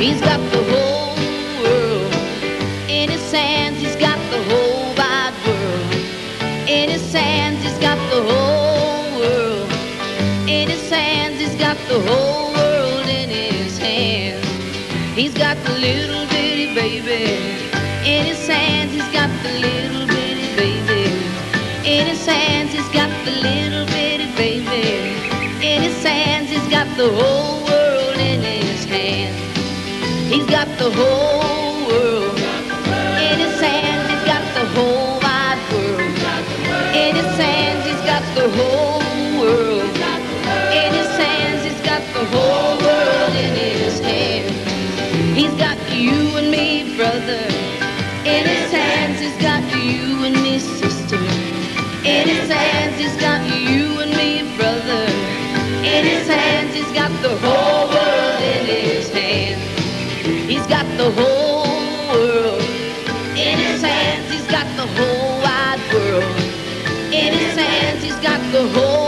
He's got the whole world in his hands. He's got the whole wide world in his hands. He's got the whole world in his hands. He's got the whole world in his hands. He's got the little bitty baby in his hands. He's got the little bitty baby in his hands. He's got the little bitty baby in his hands. He's got the whole He's got the whole world in his hands. He's got the whole wide world in his hands. He's got the whole world in his hands. He's got the whole world in his hands. He's got you and me, brother. In his hands, he's got you and me, sister. In his hands, he's got He's got the whole world in his hands. He's got the whole wide world in his hands. He's got the whole.